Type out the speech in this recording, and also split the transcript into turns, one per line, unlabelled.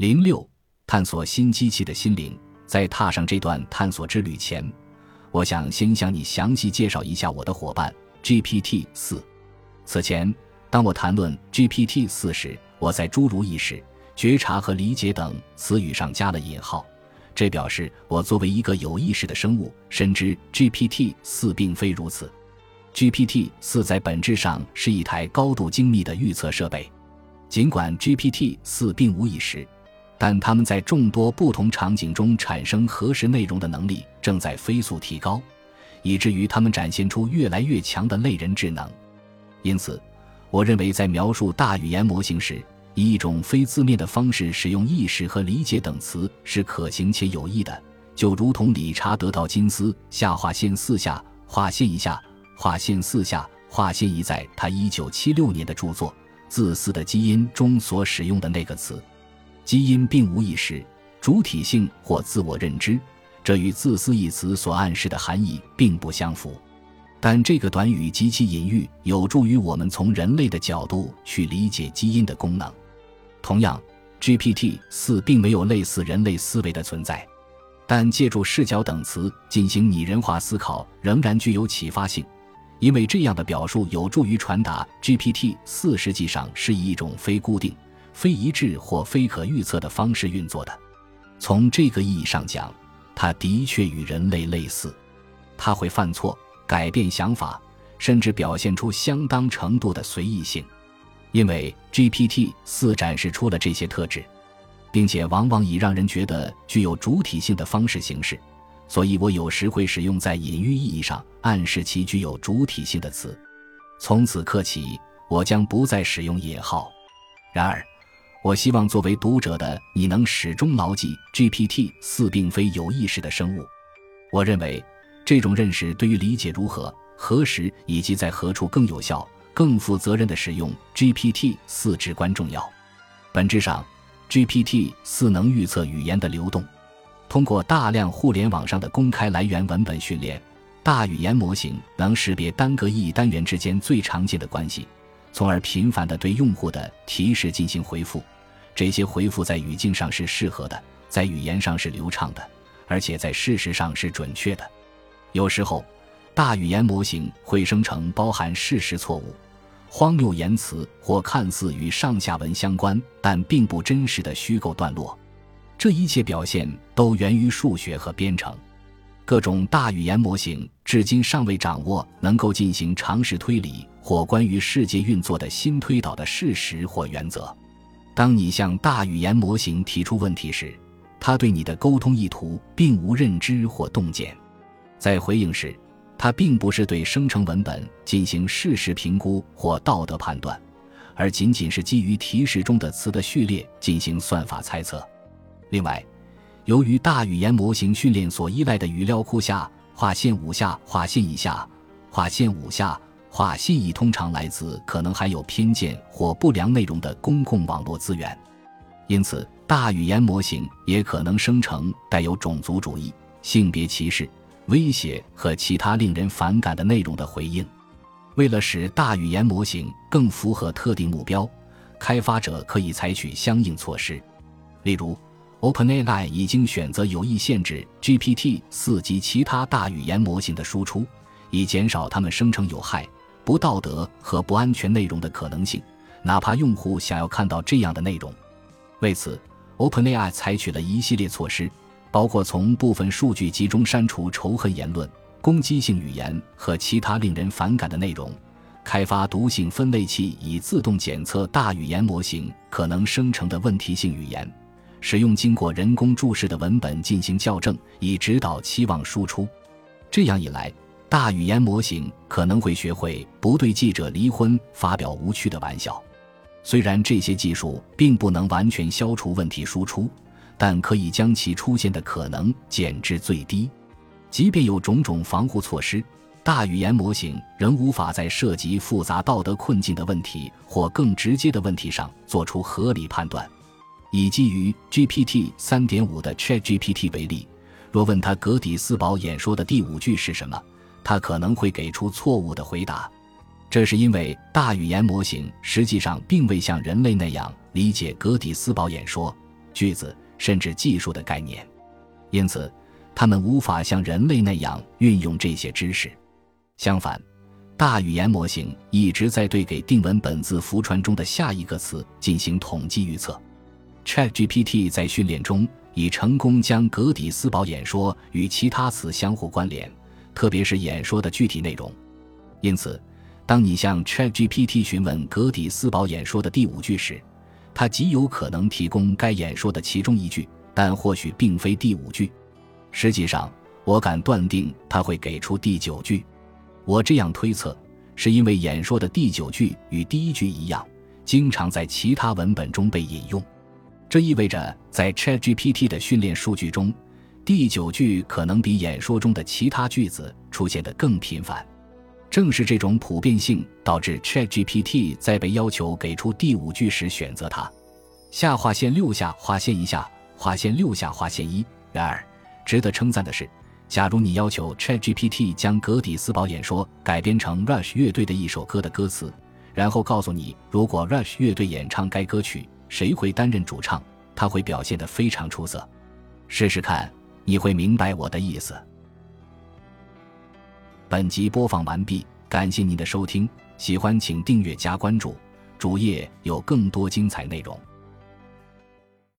零六，探索新机器的心灵。在踏上这段探索之旅前，我想先向你详细介绍一下我的伙伴 GPT 四。此前，当我谈论 GPT 四时，我在诸如意识、觉察和理解等词语上加了引号，这表示我作为一个有意识的生物，深知 GPT 四并非如此。GPT 四在本质上是一台高度精密的预测设备，尽管 GPT 四并无意识。但他们在众多不同场景中产生核实内容的能力正在飞速提高，以至于他们展现出越来越强的类人智能。因此，我认为在描述大语言模型时，以一种非字面的方式使用意识和理解等词是可行且有益的。就如同理查德·道金斯下划线四下划线一下划线四下划线一在他一九七六年的著作《自私的基因》中所使用的那个词。基因并无意识、主体性或自我认知，这与“自私”一词所暗示的含义并不相符。但这个短语及其隐喻有助于我们从人类的角度去理解基因的功能。同样，GPT 四并没有类似人类思维的存在，但借助视角等词进行拟人化思考仍然具有启发性，因为这样的表述有助于传达 GPT 四实际上是一种非固定。非一致或非可预测的方式运作的，从这个意义上讲，它的确与人类类似。它会犯错、改变想法，甚至表现出相当程度的随意性。因为 GPT 四展示出了这些特质，并且往往以让人觉得具有主体性的方式行事，所以我有时会使用在隐喻意义上暗示其具有主体性的词。从此刻起，我将不再使用引号。然而。我希望作为读者的你能始终牢记，GPT 四并非有意识的生物。我认为，这种认识对于理解如何、何时以及在何处更有效、更负责任的使用 GPT 四至关重要。本质上，GPT 四能预测语言的流动。通过大量互联网上的公开来源文本训练，大语言模型能识别单个意义单元之间最常见的关系。从而频繁地对用户的提示进行回复，这些回复在语境上是适合的，在语言上是流畅的，而且在事实上是准确的。有时候，大语言模型会生成包含事实错误、荒谬言辞或看似与上下文相关但并不真实的虚构段落。这一切表现都源于数学和编程。各种大语言模型至今尚未掌握能够进行常识推理或关于世界运作的新推导的事实或原则。当你向大语言模型提出问题时，它对你的沟通意图并无认知或洞见。在回应时，它并不是对生成文本进行事实评估或道德判断，而仅仅是基于提示中的词的序列进行算法猜测。另外，由于大语言模型训练所依赖的语料库下划线五下划线以下划线五下划线以通常来自可能含有偏见或不良内容的公共网络资源，因此大语言模型也可能生成带有种族主义、性别歧视、威胁和其他令人反感的内容的回应。为了使大语言模型更符合特定目标，开发者可以采取相应措施，例如。OpenAI 已经选择有意限制 GPT 四及其他大语言模型的输出，以减少它们生成有害、不道德和不安全内容的可能性，哪怕用户想要看到这样的内容。为此，OpenAI 采取了一系列措施，包括从部分数据集中删除仇恨言论、攻击性语言和其他令人反感的内容，开发毒性分类器以自动检测大语言模型可能生成的问题性语言。使用经过人工注释的文本进行校正，以指导期望输出。这样一来，大语言模型可能会学会不对记者离婚发表无趣的玩笑。虽然这些技术并不能完全消除问题输出，但可以将其出现的可能减至最低。即便有种种防护措施，大语言模型仍无法在涉及复杂道德困境的问题或更直接的问题上做出合理判断。以基于 GPT 三点五的 ChatGPT 为例，若问他格底斯堡演说的第五句是什么，他可能会给出错误的回答。这是因为大语言模型实际上并未像人类那样理解格底斯堡演说，句子，甚至技术的概念，因此，他们无法像人类那样运用这些知识。相反，大语言模型一直在对给定文本字符传中的下一个词进行统计预测。ChatGPT 在训练中已成功将格底斯堡演说与其他词相互关联，特别是演说的具体内容。因此，当你向 ChatGPT 询问格底斯堡演说的第五句时，它极有可能提供该演说的其中一句，但或许并非第五句。实际上，我敢断定它会给出第九句。我这样推测，是因为演说的第九句与第一句一样，经常在其他文本中被引用。这意味着，在 ChatGPT 的训练数据中，第九句可能比演说中的其他句子出现的更频繁。正是这种普遍性，导致 ChatGPT 在被要求给出第五句时选择它。下划线六下划线一下划线六下划线一。然而，值得称赞的是。假如你要求 ChatGPT 将格底斯堡演说改编成 Rush 乐队的一首歌的歌词，然后告诉你如果 Rush 乐队演唱该歌曲，谁会担任主唱，他会表现得非常出色。试试看，你会明白我的意思。本集播放完毕，感谢您的收听，喜欢请订阅加关注，主页有更多精彩内容。